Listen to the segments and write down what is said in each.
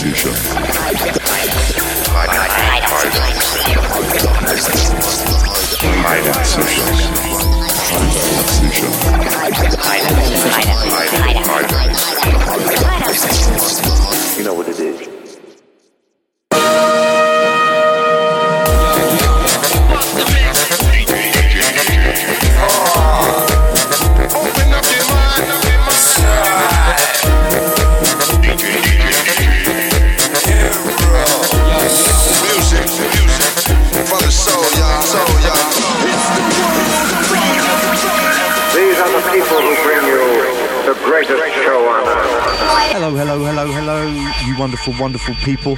Session. Wonderful, wonderful people.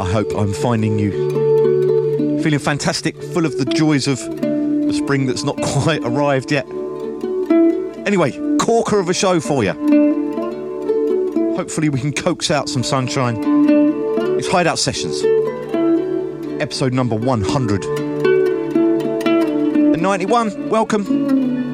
I hope I'm finding you feeling fantastic, full of the joys of the spring that's not quite arrived yet. Anyway, corker of a show for you. Hopefully, we can coax out some sunshine. It's Hideout Sessions, episode number 100. And 91, Welcome.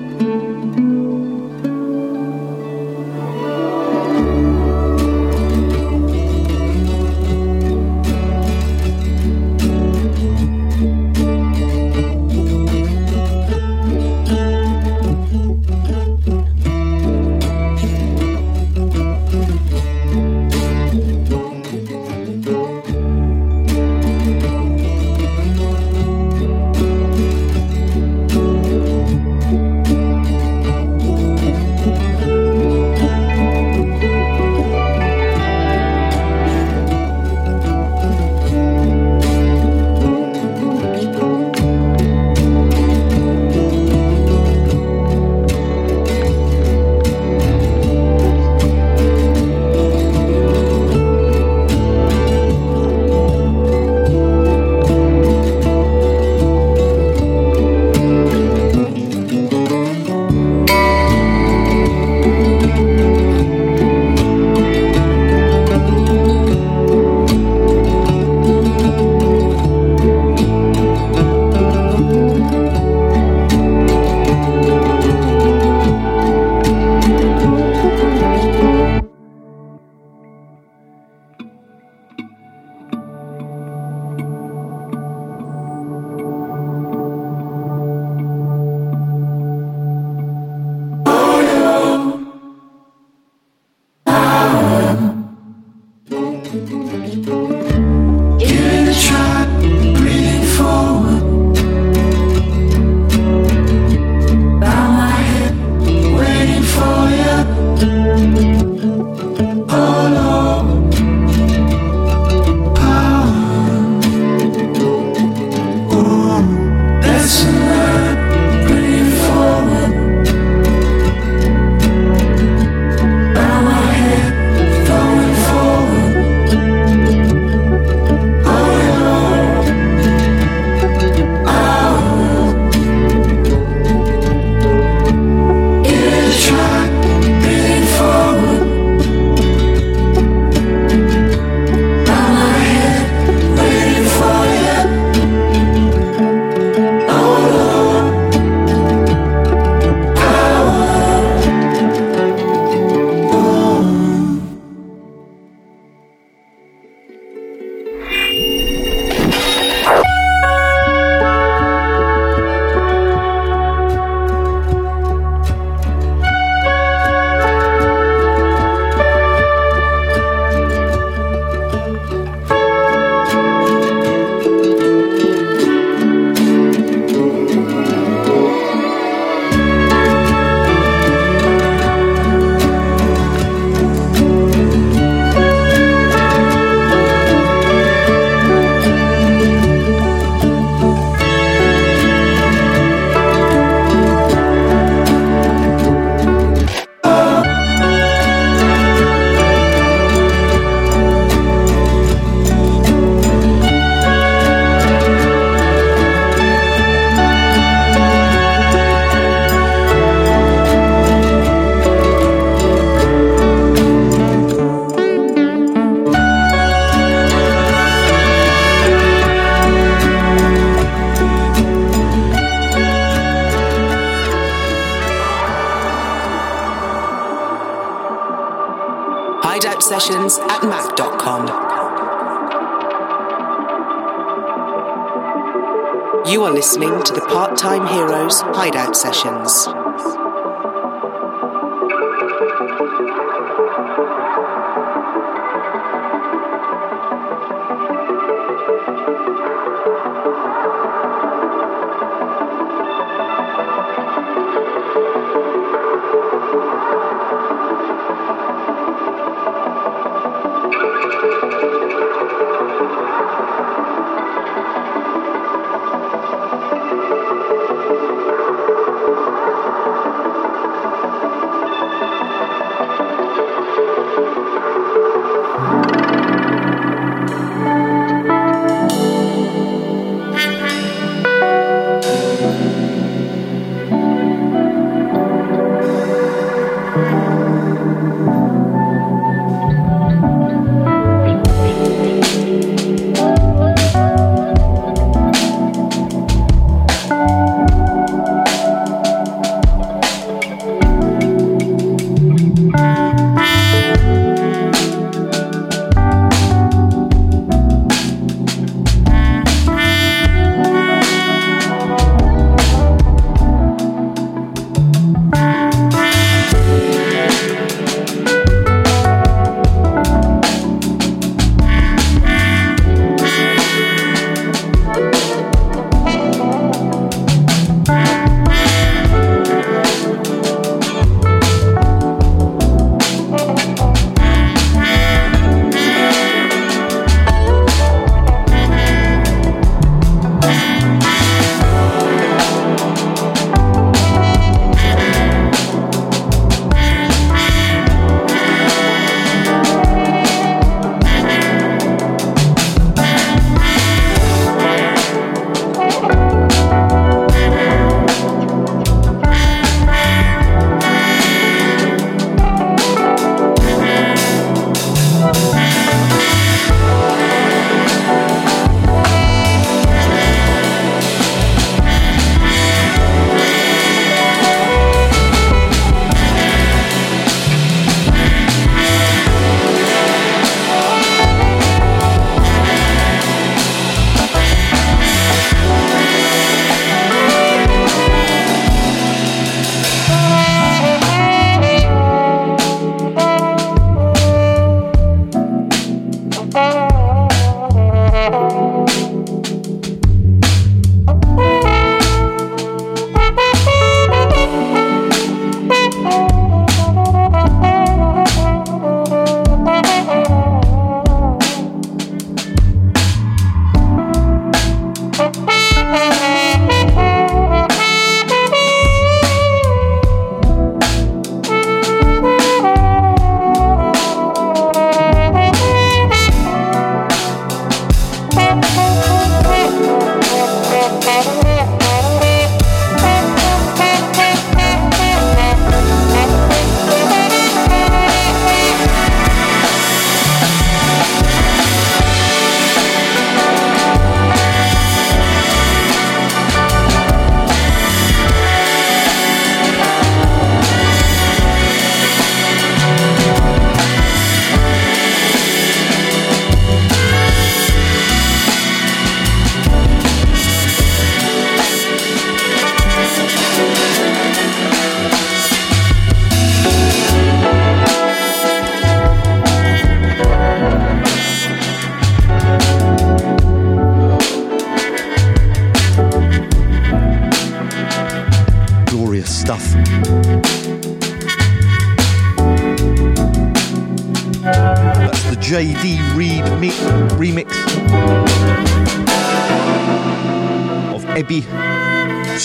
Listening to the Part Time Heroes Hideout Sessions.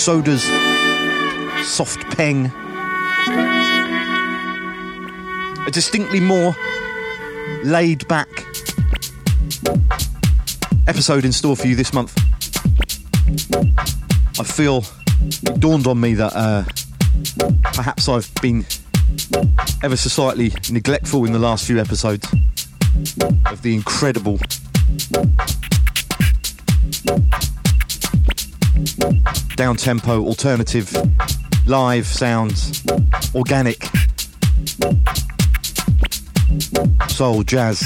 Soda's Soft Peng. A distinctly more laid back episode in store for you this month. I feel it dawned on me that uh, perhaps I've been ever so slightly neglectful in the last few episodes of the incredible down tempo, alternative, live sounds, organic soul, jazz,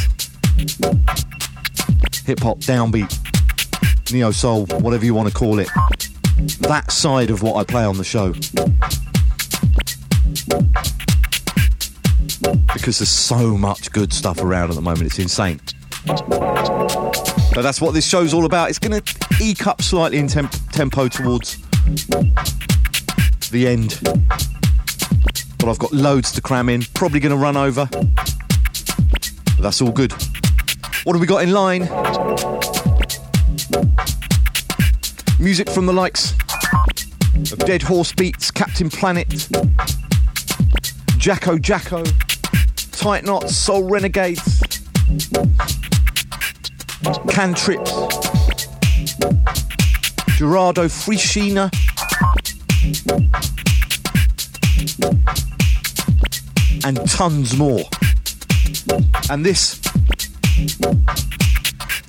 hip hop, downbeat, neo soul, whatever you want to call it. That side of what I play on the show. Because there's so much good stuff around at the moment, it's insane. But that's what this show's all about. It's going to eke up slightly in temp- tempo towards the end. But I've got loads to cram in. Probably going to run over. But that's all good. What have we got in line? Music from the likes of Dead Horse Beats, Captain Planet, JakoJako, Tight Knots, Soul Renegades, Cantrips, Gerardo Frisina, and tons more. And this,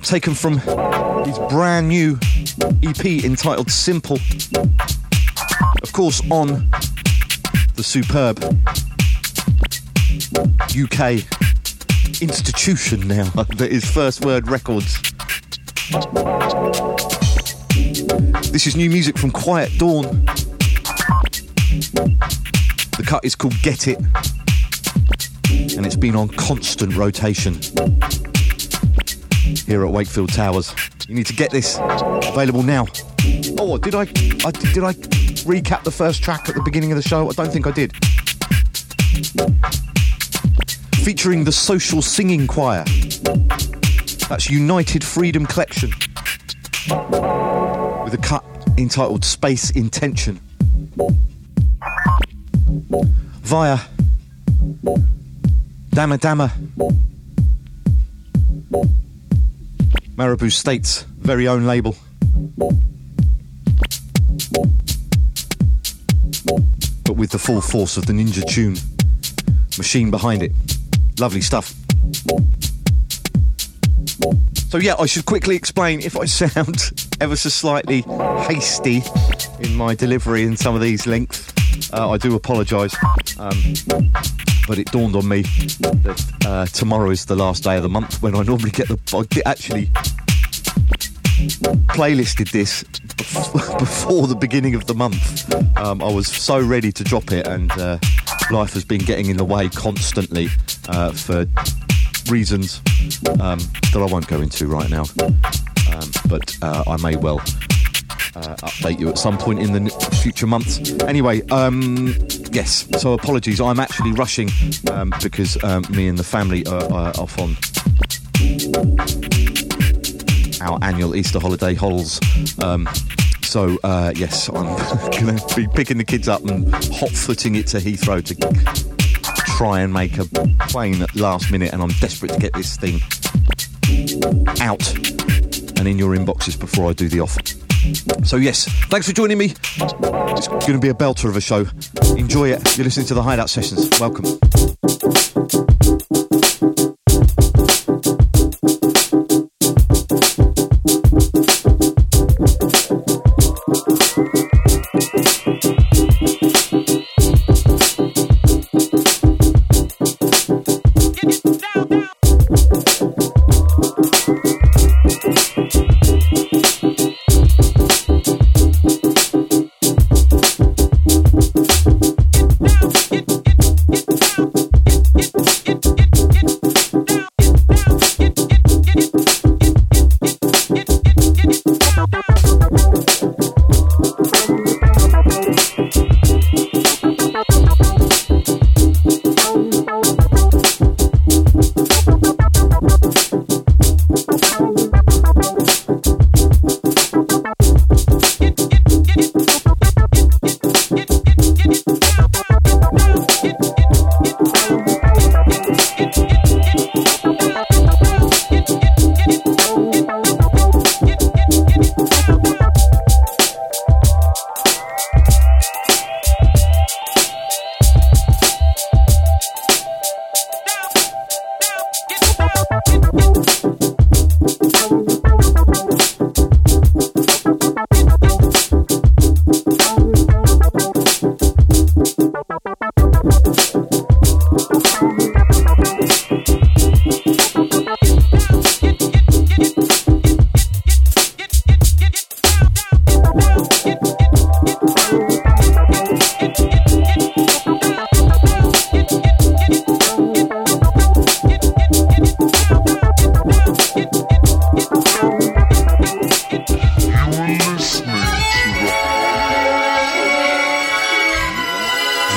taken from his brand new EP entitled Simple, of course, on the superb UK institution now that is First Word Records. This is new music from Quiet Dawn. The cut is called Get It, and it's been on constant rotation here at Wakefield Towers. You need to get this available now. Oh, did I, I did I recap the first track at the beginning of the show? I don't think I did. Featuring the Social Singing Choir. That's United Freedom Collective. With a cut entitled Space Intention. Via DAMA DAMA. Maribou State's very own label. But with the full force of the Ninja Tune machine behind it. Lovely stuff. So, yeah, I should quickly explain if I sound ever so slightly hasty in my delivery in some of these links. Uh, I do apologise. Um, but it dawned on me that uh, tomorrow is the last day of the month when I normally get the. I actually playlisted this before the beginning of the month. Um, I was so ready to drop it, and uh, life has been getting in the way constantly uh, for reasons um, that I won't go into right now. Um, but uh, I may well uh, update you at some point in the future months. Anyway, um, yes, so apologies. I'm actually rushing um, because um, me and the family are, are off on our annual Easter holiday holes. Um, so, uh, yes, I'm going to be picking the kids up and hot footing it to Heathrow to try and make a plane at last minute. And I'm desperate to get this thing out and in your inboxes before I do the offer. So, yes, thanks for joining me. It's going to be a belter of a show. Enjoy it. You're listening to the Hideout Sessions. Welcome.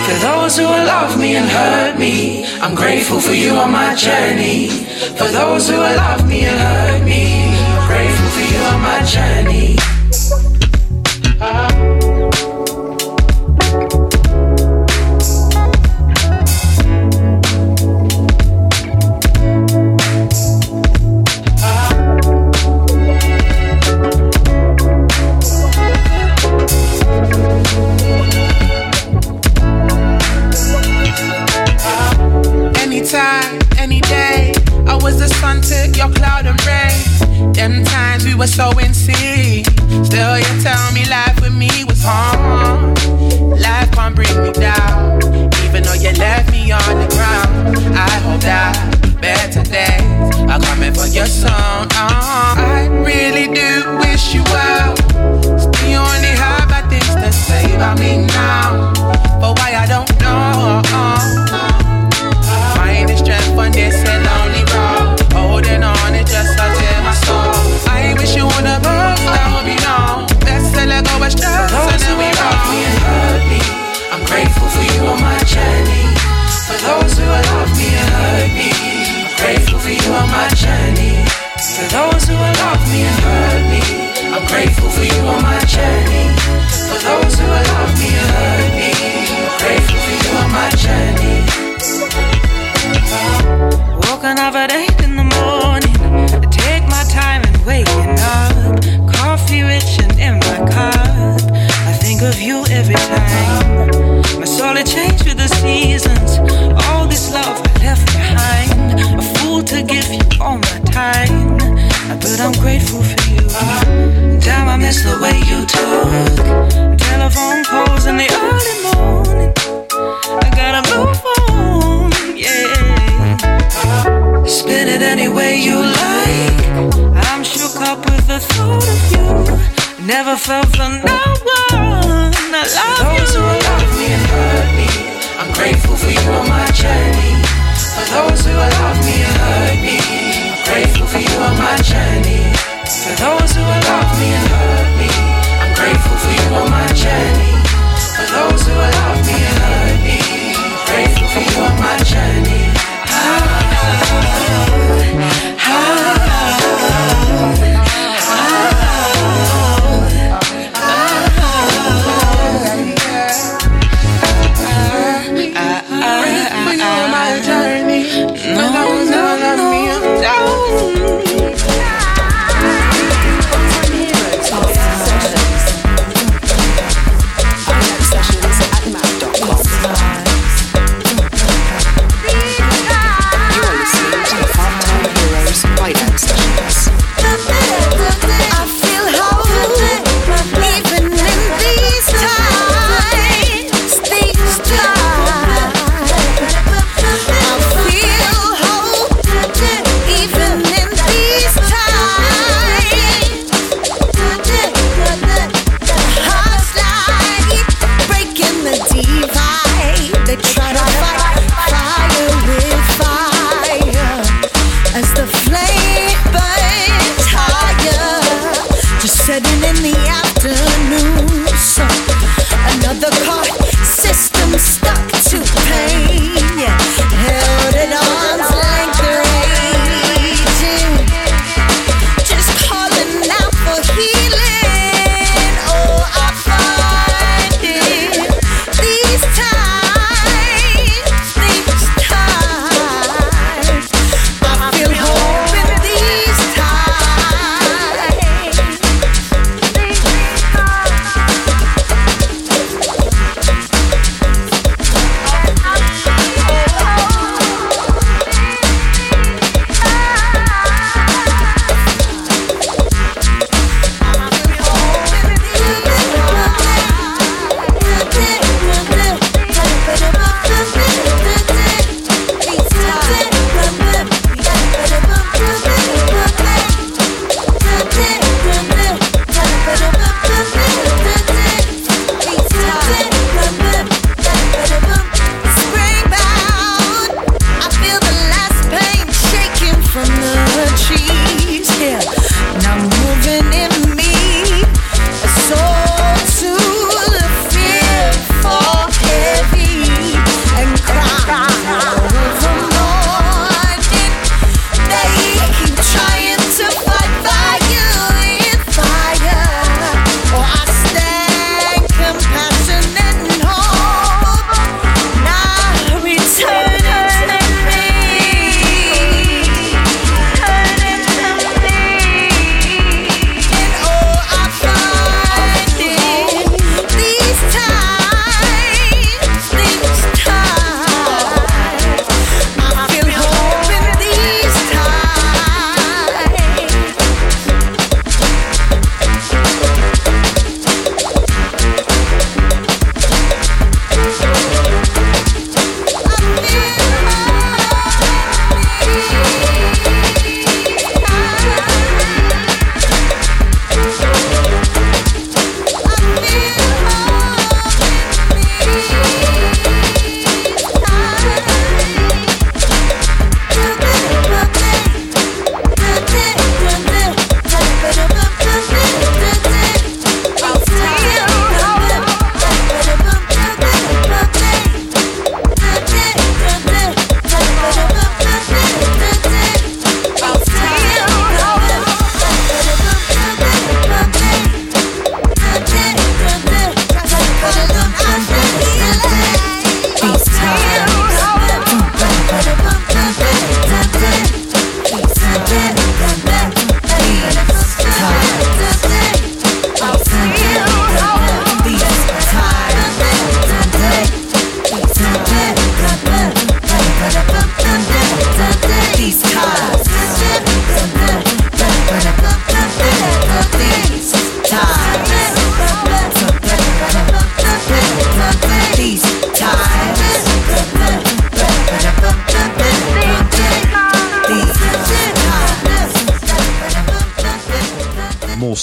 For those who love me and hurt me, I'm grateful for you on my journey. For those who love me and hurt me, I'm grateful for you on my journey. Were so insane. Still, you tell me life with me was hard. Life can't bring me down, even though you left me on the ground. I hope that better days are coming for your son. Uh, I really do wish you well. Still, you only have bad things to say about me now, but why those who love me and hurt me, I'm grateful for you on my journey. For those who love me and hurt me, I'm grateful for you on my journey. For those who love me and hurt me, I'm grateful for you on my journey. Woke another day in the morning. Take my time and waking up. Coffee rich and in my cup. I think of you every time. My soul had changed with the seasons. But I'm grateful for you. Damn, I miss the way you talk. Telephone calls in the early morning. I gotta move on, yeah. Spin it any way you like. I'm shook up with the thought of you. Never felt for no one. I love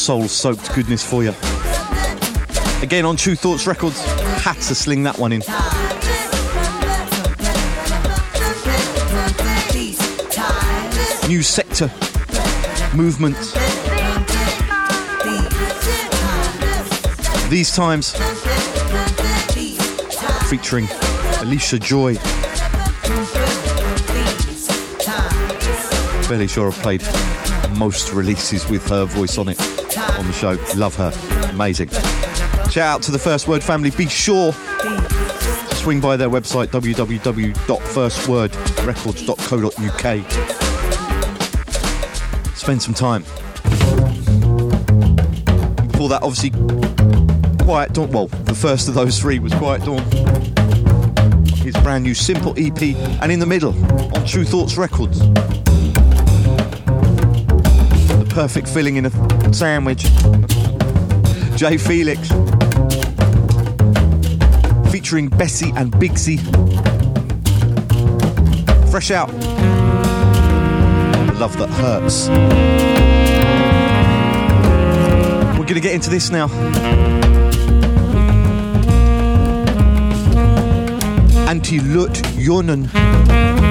soul soaked goodness for you. Again on Tru Thoughts Records, had to sling that one in. New sector movement. These times, featuring Allysha Joy. Fairly sure I've played most releases with her voice on it on the show. Love her. Amazing. Shout out to the First Word family. Be sure to swing by their website www.firstwordrecords.co.uk. Spend some time. Before that, obviously, Quiet Dawn. Well, the first of those three was Quiet Dawn. His brand new Simple EP, and in the middle on Tru Thoughts Records. The perfect filling in a sandwich. J. Felix. Featuring Bessi and Bigzy. Fresh out. Love that hurts. We're to get into this now. Antti Lötjönen.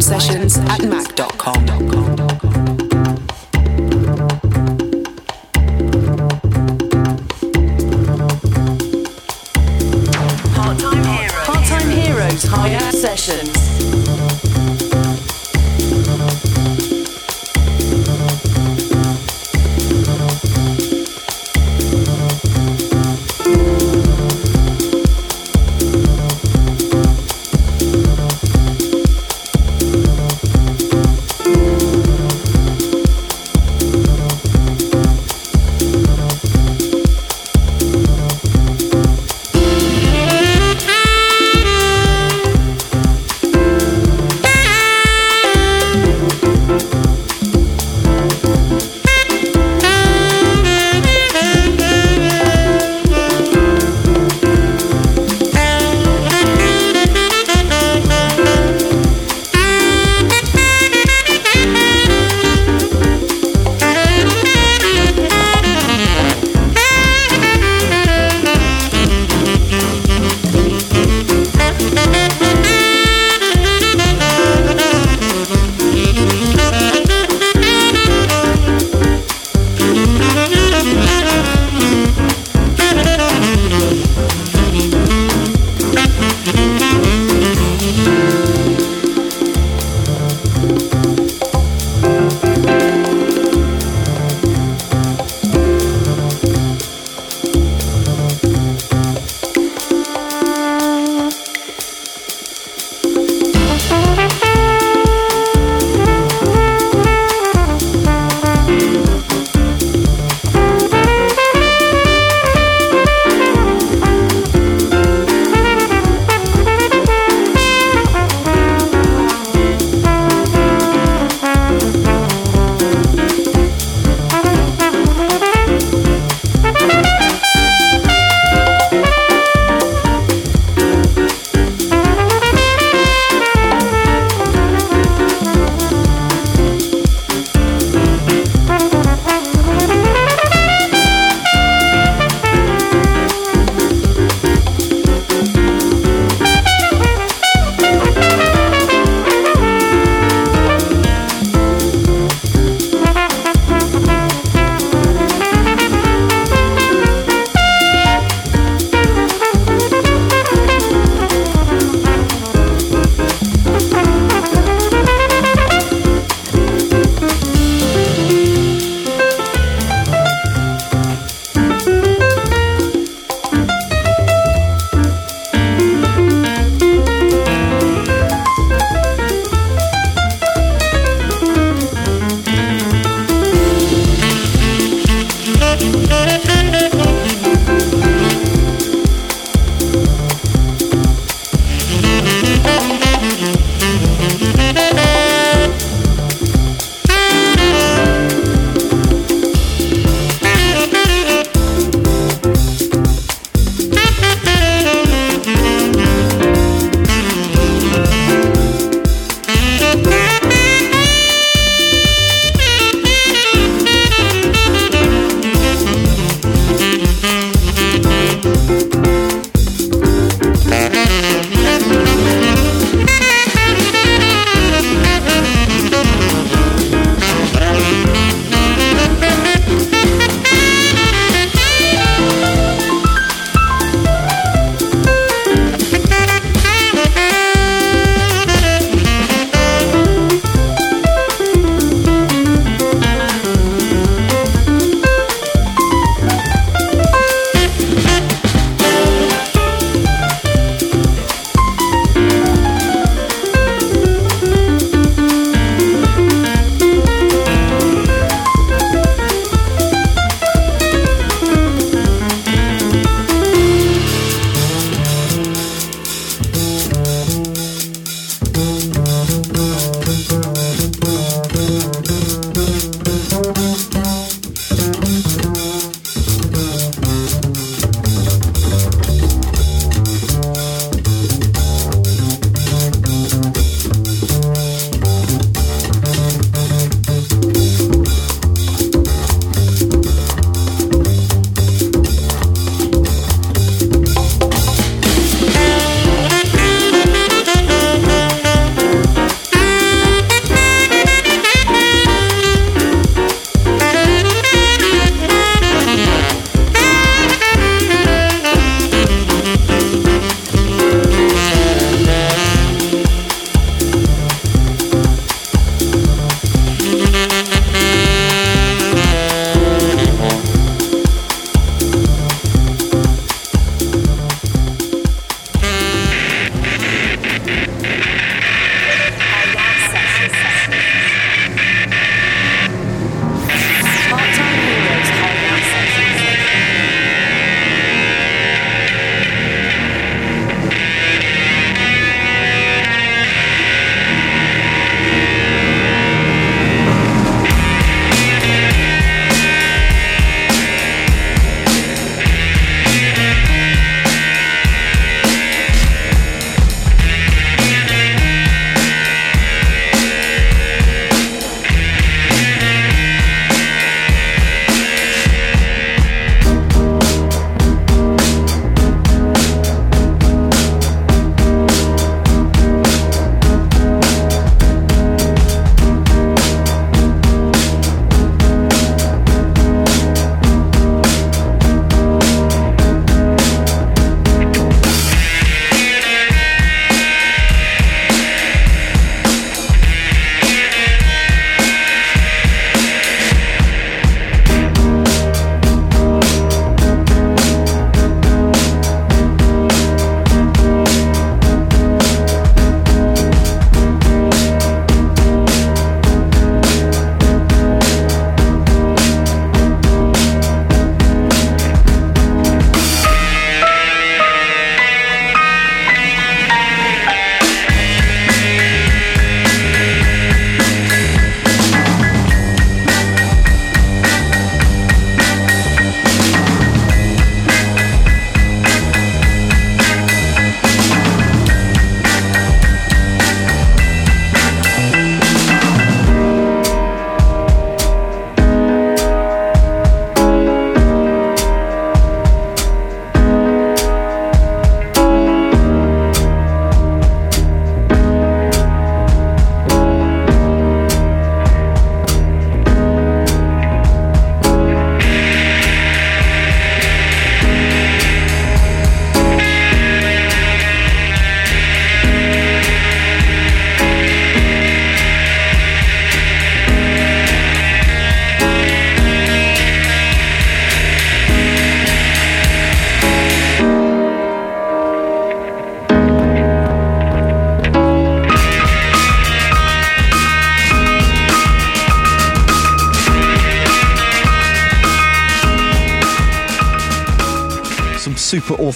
Sessions at mac.com.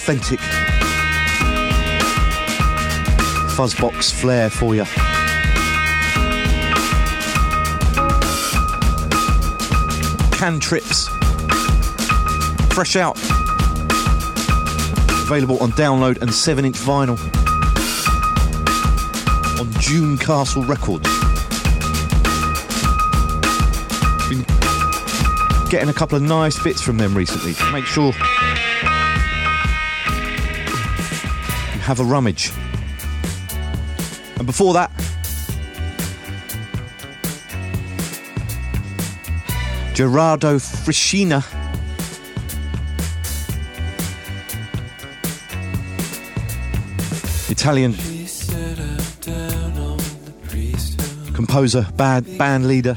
authentic fuzzbox flair for you. Cantrips. Fresh out. Available on download and 7 inch vinyl on Dune Castle Records. Been getting a couple of nice bits from them recently. Make sure have a rummage. And before that, Gerardo Frisina. Italian composer, band, band leader.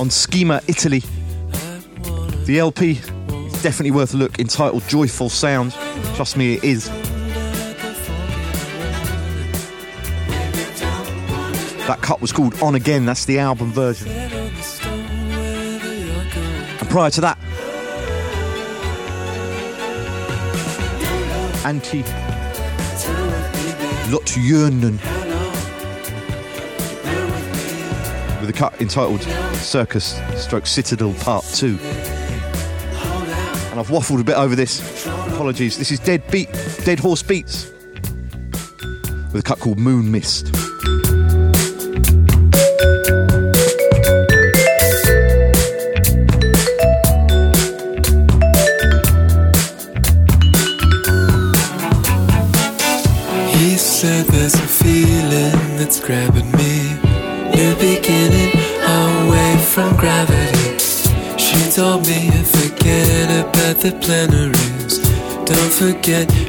On Schema Italy. The LP definitely worth a look, entitled Joyful Sound. Trust me, it is. That cut was called On Again, that's the album version. And prior to that, Antti Lötjönen with a cut entitled Circus Stroke Citadel Part 2. And I've waffled a bit over this. Apologies. This is Dead Beat, Dead Horse Beats with a cut called Moon Mist. He said there's a feeling that's grabbing Don't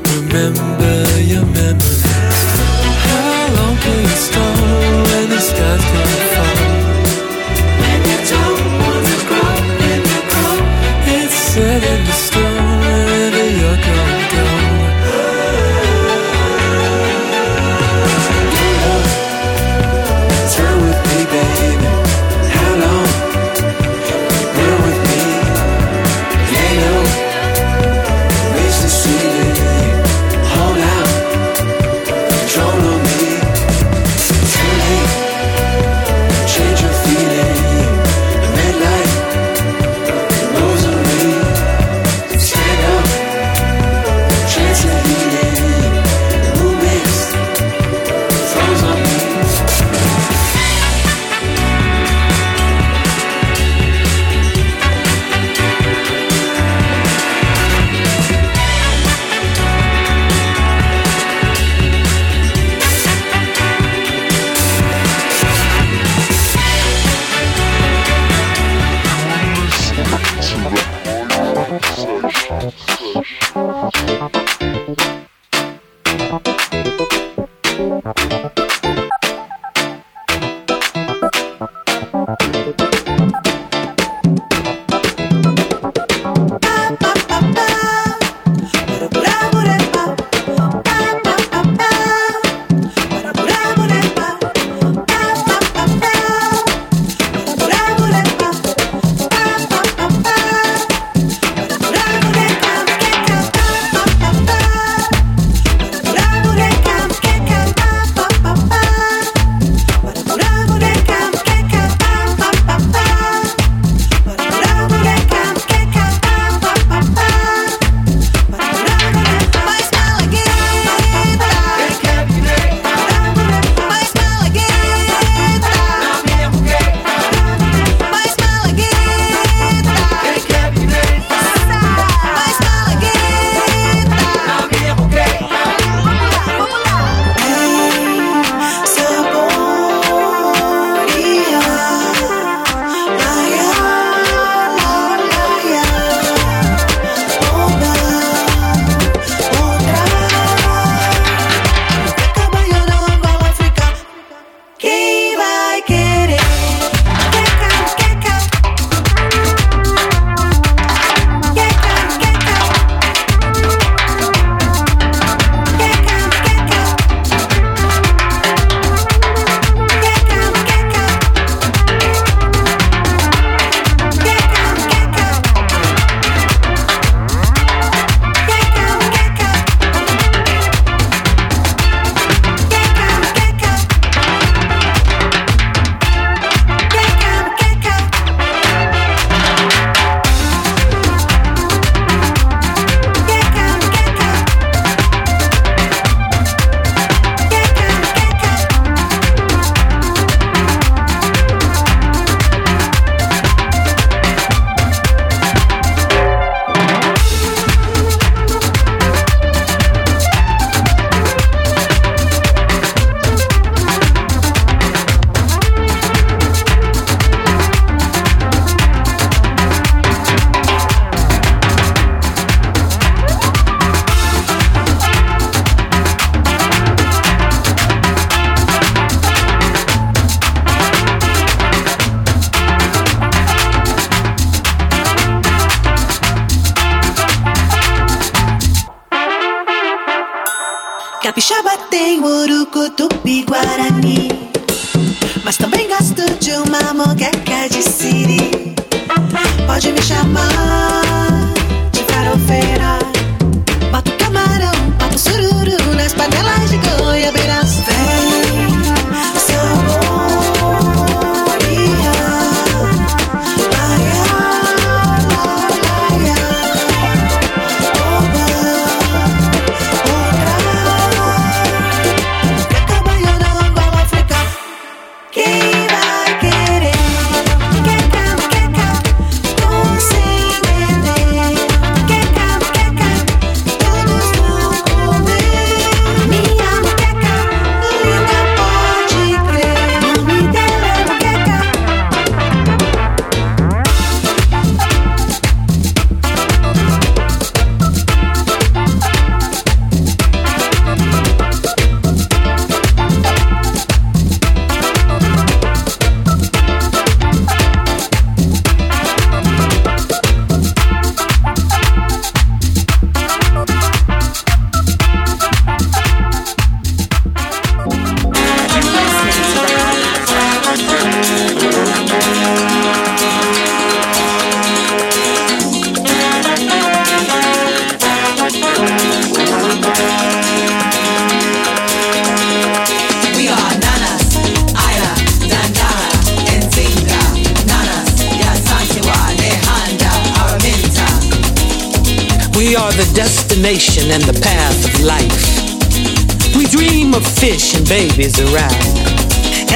destination and the path of life. We dream of fish and babies arrive.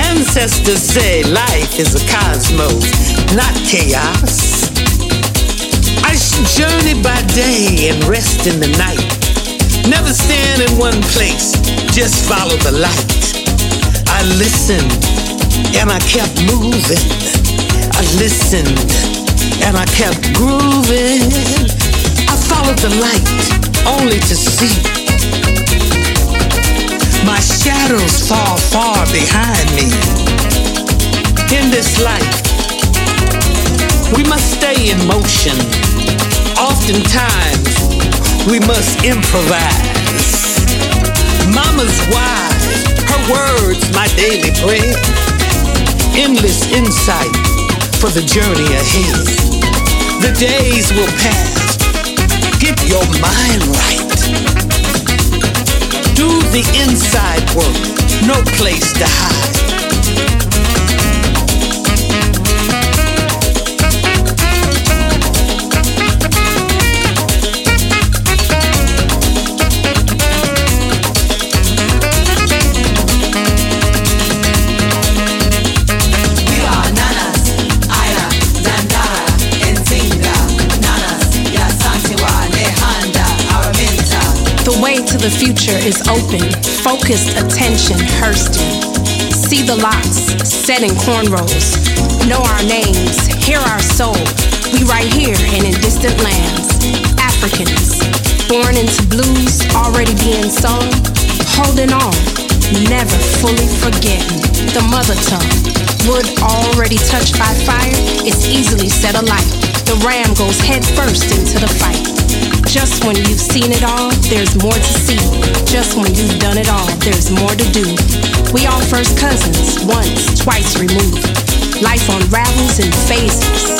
Ancestors say life is a cosmos, not chaos. I should journey by day and rest in the night. Never stand in one place, just follow the light. I listened and I kept moving. I listened and I kept grooving. I followed the light only to see my shadows fall far behind me. In this life, we must stay in motion. Oftentimes, we must improvise. Mama's wise, her words my daily bread. Endless insight for the journey ahead. The days will pass. Get your mind right. Do the inside work, no place to hide. The future is open. Focused attention, Hurston. See the locks, set in cornrows. Know our names, hear our soul. We right here and in distant lands. Africans, born into blues, already being sung. Holding on, never fully forgetting. The mother tongue. Wood already touched by fire is easily set alight. The ram goes head first into the fight. Just when you've seen it all, there's more to see. Just when you've done it all, there's more to do. We all first cousins, once, twice removed. Life unravels in phases.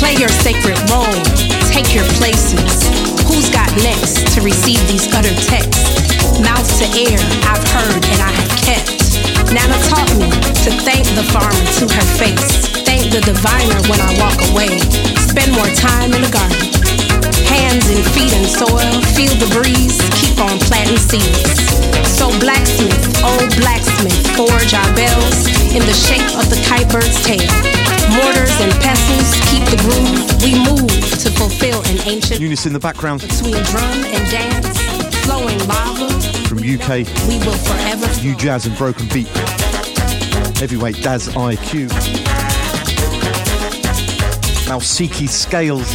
Play your sacred role, take your places. Who's got next to receive these uttered texts? Mouth to air, I've heard and I have kept. Nana taught me to thank the farmer to her face. Thank the diviner when I walk away. Spend more time in the garden. Hands and feet in soil, feel the breeze, keep on planting seeds. So blacksmith, old blacksmith, forge our bells in the shape of the kite bird's tail. Mortars and pestles keep the groove. We move to fulfill an ancient Eunice in the background between drum and dance, flowing lava. from UK, We will forever New Jazz and Broken Beat. Heavyweight Daz IQ. Mausiki Scales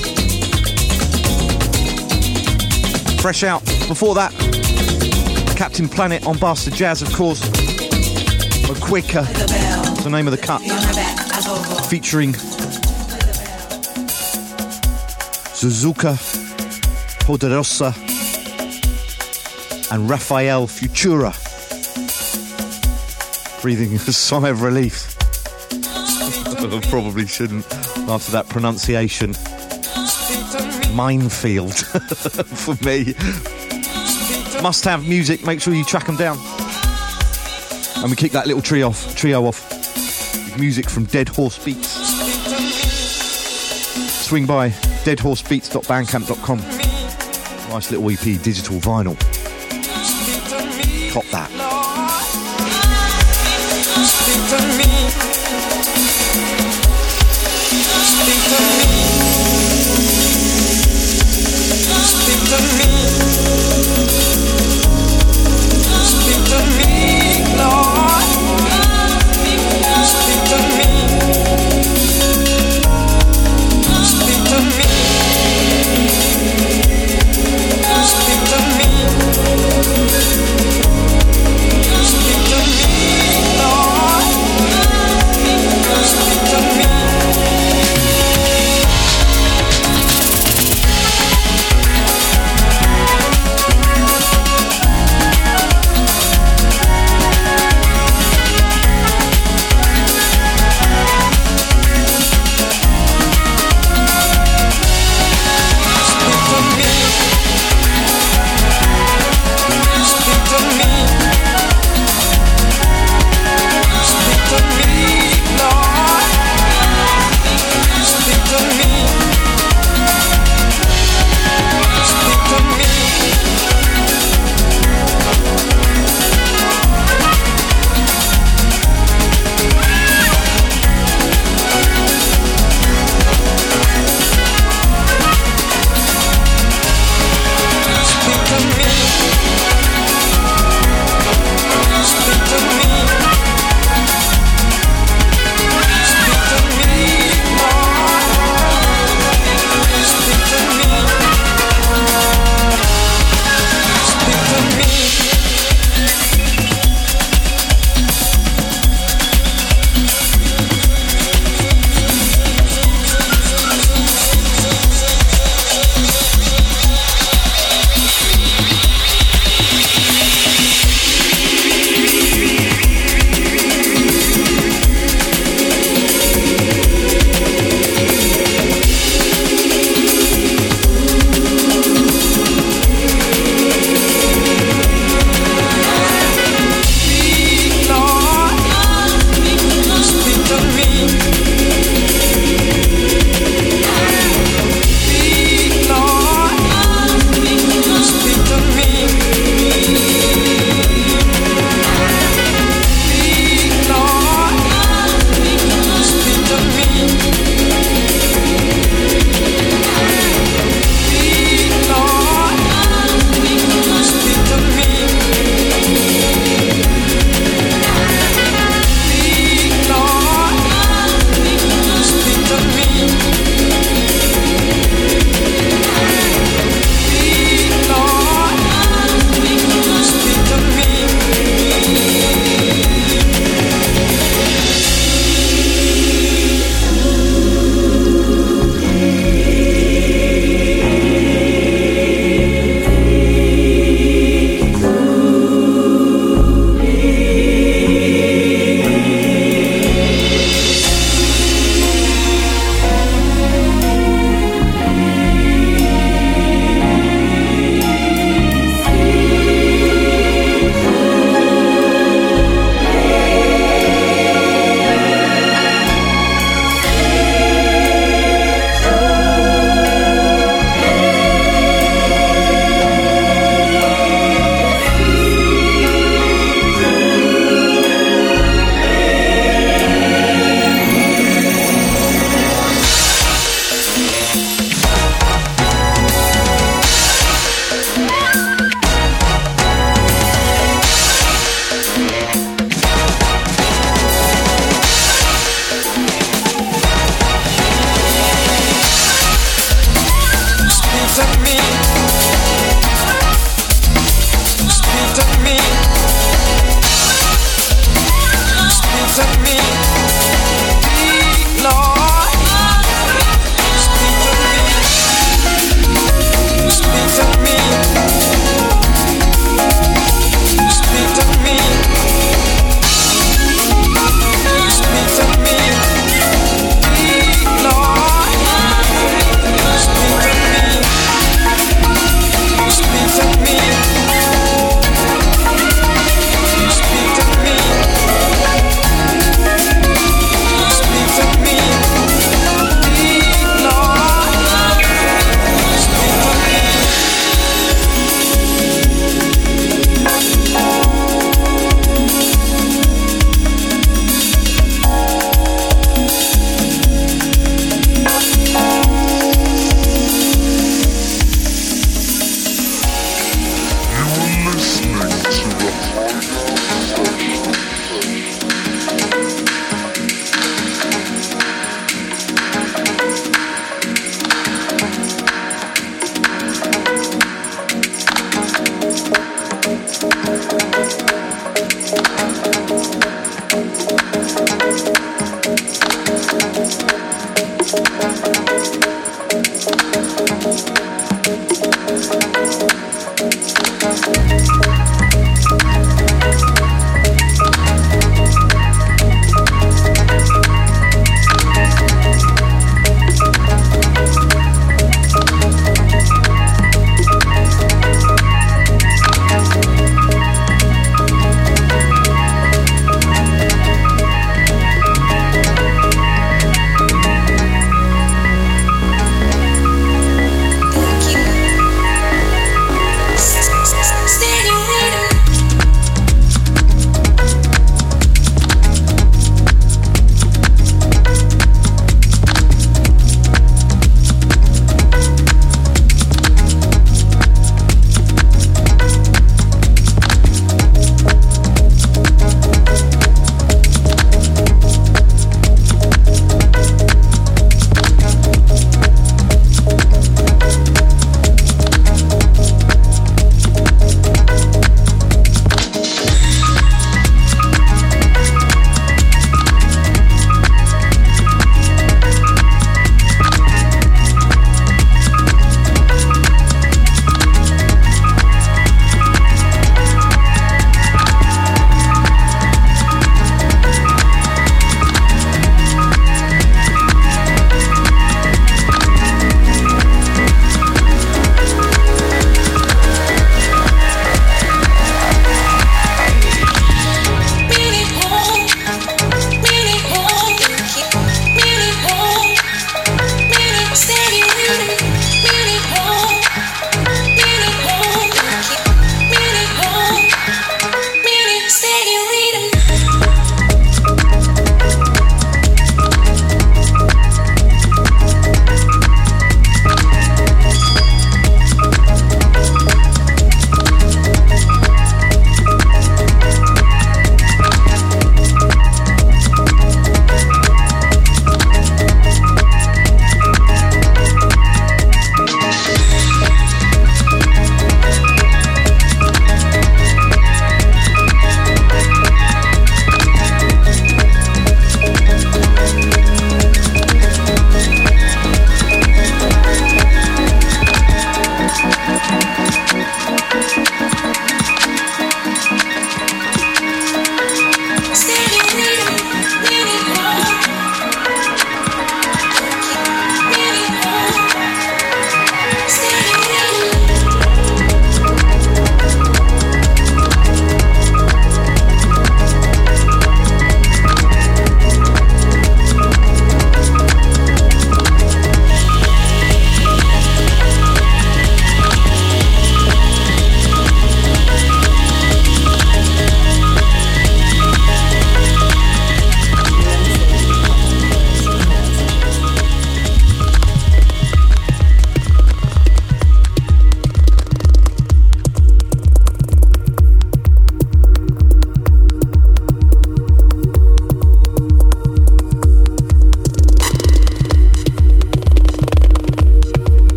Fresh out. Before that, Captain Planet on Bastard Jazz, of course. A quicker. the name of the cut. Featuring Zuzuka Poderosa and Raphael Futura. Breathing a sigh of relief. Probably shouldn't after that pronunciation. Minefield for me. Must have music, make sure you track them down. And we kick that little trio off, trio off music from Dead Horse Beats. Swing by deadhorsebeats.bandcamp.com. Nice little EP, digital vinyl. Cop that. Speak to me. Speak to me. Speak to me. Lord. Speak to me.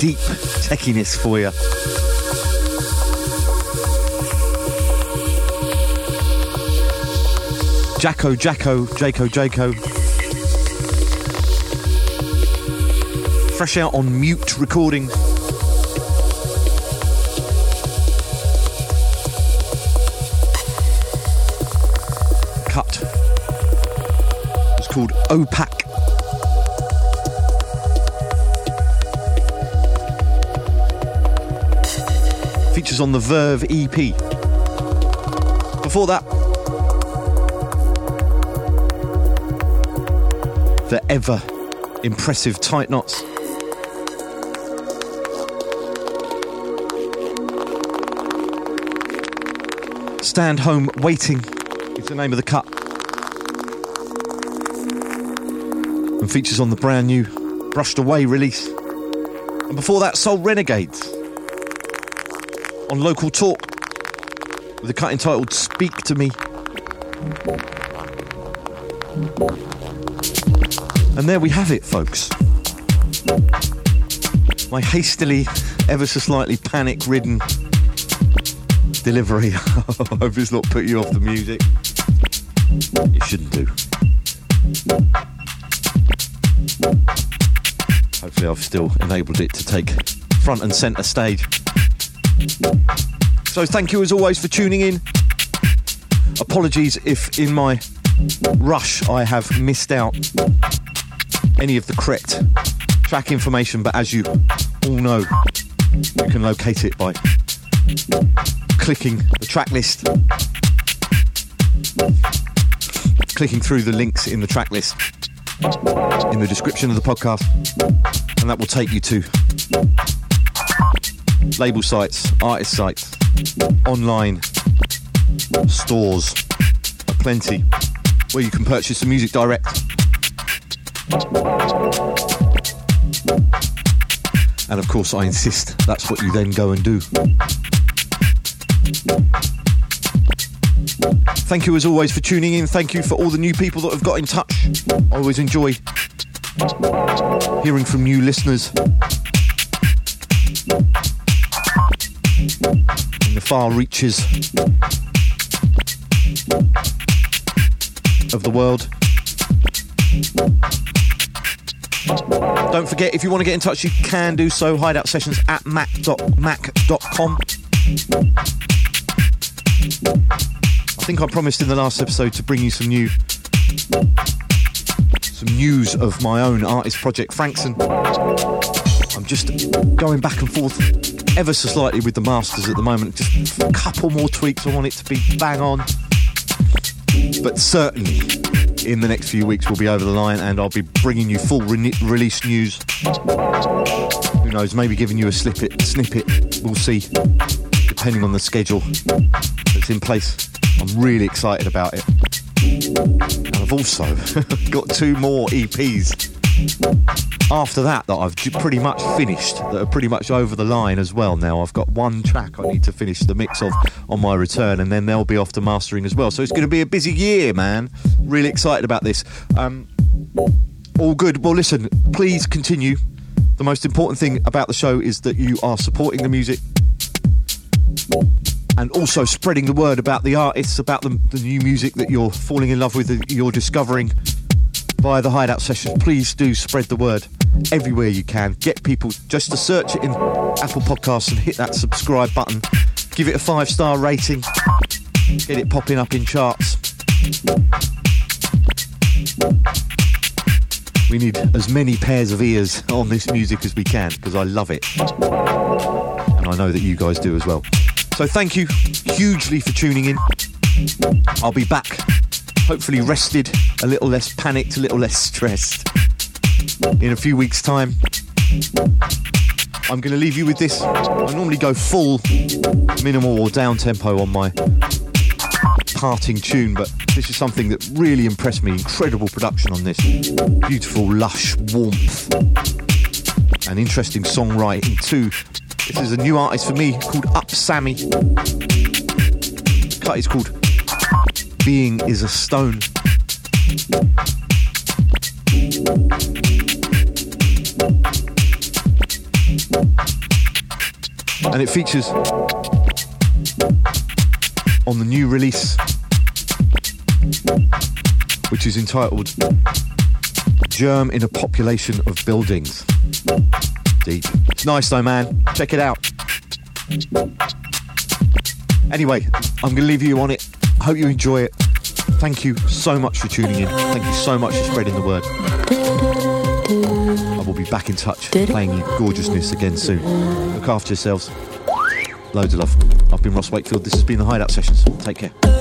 Techiness for you. Jako, Jako, Jako, Jako. Fresh out on mute recording. Cut. It's called Opak. On the Verve EP. Before that, the ever impressive Titeknots. Stand home waiting is the name of the cut. And features on the brand new Brushed Away release. And before that, Soul Renegades on Local Talk with a cut entitled Speak to Me. And there we have it, folks. My hastily, ever so slightly panic ridden delivery. I hope it's not put you off the music. It shouldn't do. Hopefully, I've still enabled it to take front and centre stage. So, thank you as always for tuning in. Apologies if in my rush I have missed out any of the correct track information, but as you all know, you can locate it by clicking the track list, clicking through the links in the track list in the description of the podcast, and that will take you to label sites, artist sites, online stores, plenty, where you can purchase the music direct. And of course, I insist that's what you then go and do. Thank you as always for tuning in. Thank you for all the new people that have got in touch. I always enjoy hearing from new listeners in the far reaches of the world. Don't forget, if you want to get in touch, you can do so. Hideout sessions at mac.mac.com. I think I promised in the last episode to bring you some new some news of my own artist project, Frankson. I'm just going back and forth ever so slightly with the masters at the moment. Just a couple more tweaks. I want it to be bang on. But certainly in the next few weeks we'll be over the line and I'll be bringing you full re- release news. Who knows, maybe giving you a snippet, snippet. We'll see, depending on the schedule that's in place. I'm really excited about it. And I've also got two more EPs after that that I've pretty much finished, that are pretty much over the line as well now. I've got one track I need to finish the mix of on my return, and then they'll be off to mastering as well. So it's going to be a busy year, man. Really excited about this. Um, all good. Well, listen, please continue. The most important thing about the show is that you are supporting the music and also spreading the word about the artists, about the, the new music that you're falling in love with, that you're discovering via the Hideout session. Please do spread the word everywhere you can. Get people just to search it in Apple Podcasts and hit that subscribe button. Give it a five star rating. Get it popping up in charts. We need as many pairs of ears on this music as we can because I love it. And I know that you guys do as well. So thank you hugely for tuning in. I'll be back, hopefully rested, a little less panicked, a little less stressed in a few weeks' time. I'm going to leave you with this. I normally go full minimal or down tempo on my parting tune, but this is something that really impressed me. Incredible production on this. Beautiful, lush warmth and interesting songwriting too. This is a new artist for me called upsammy. The cut is called Being is a Stone. And it features on the new release, which is entitled Germ in a Population of Buildings. Deep. It's nice though, man. Check it out. Anyway, I'm going to leave you on it. I hope you enjoy it. Thank you so much for tuning in. Thank you so much for spreading the word. I will be back in touch, playing you gorgeousness again soon. Look after yourselves. Loads of love. I've been Ross Wakefield. This has been the Hideout Sessions. Take care.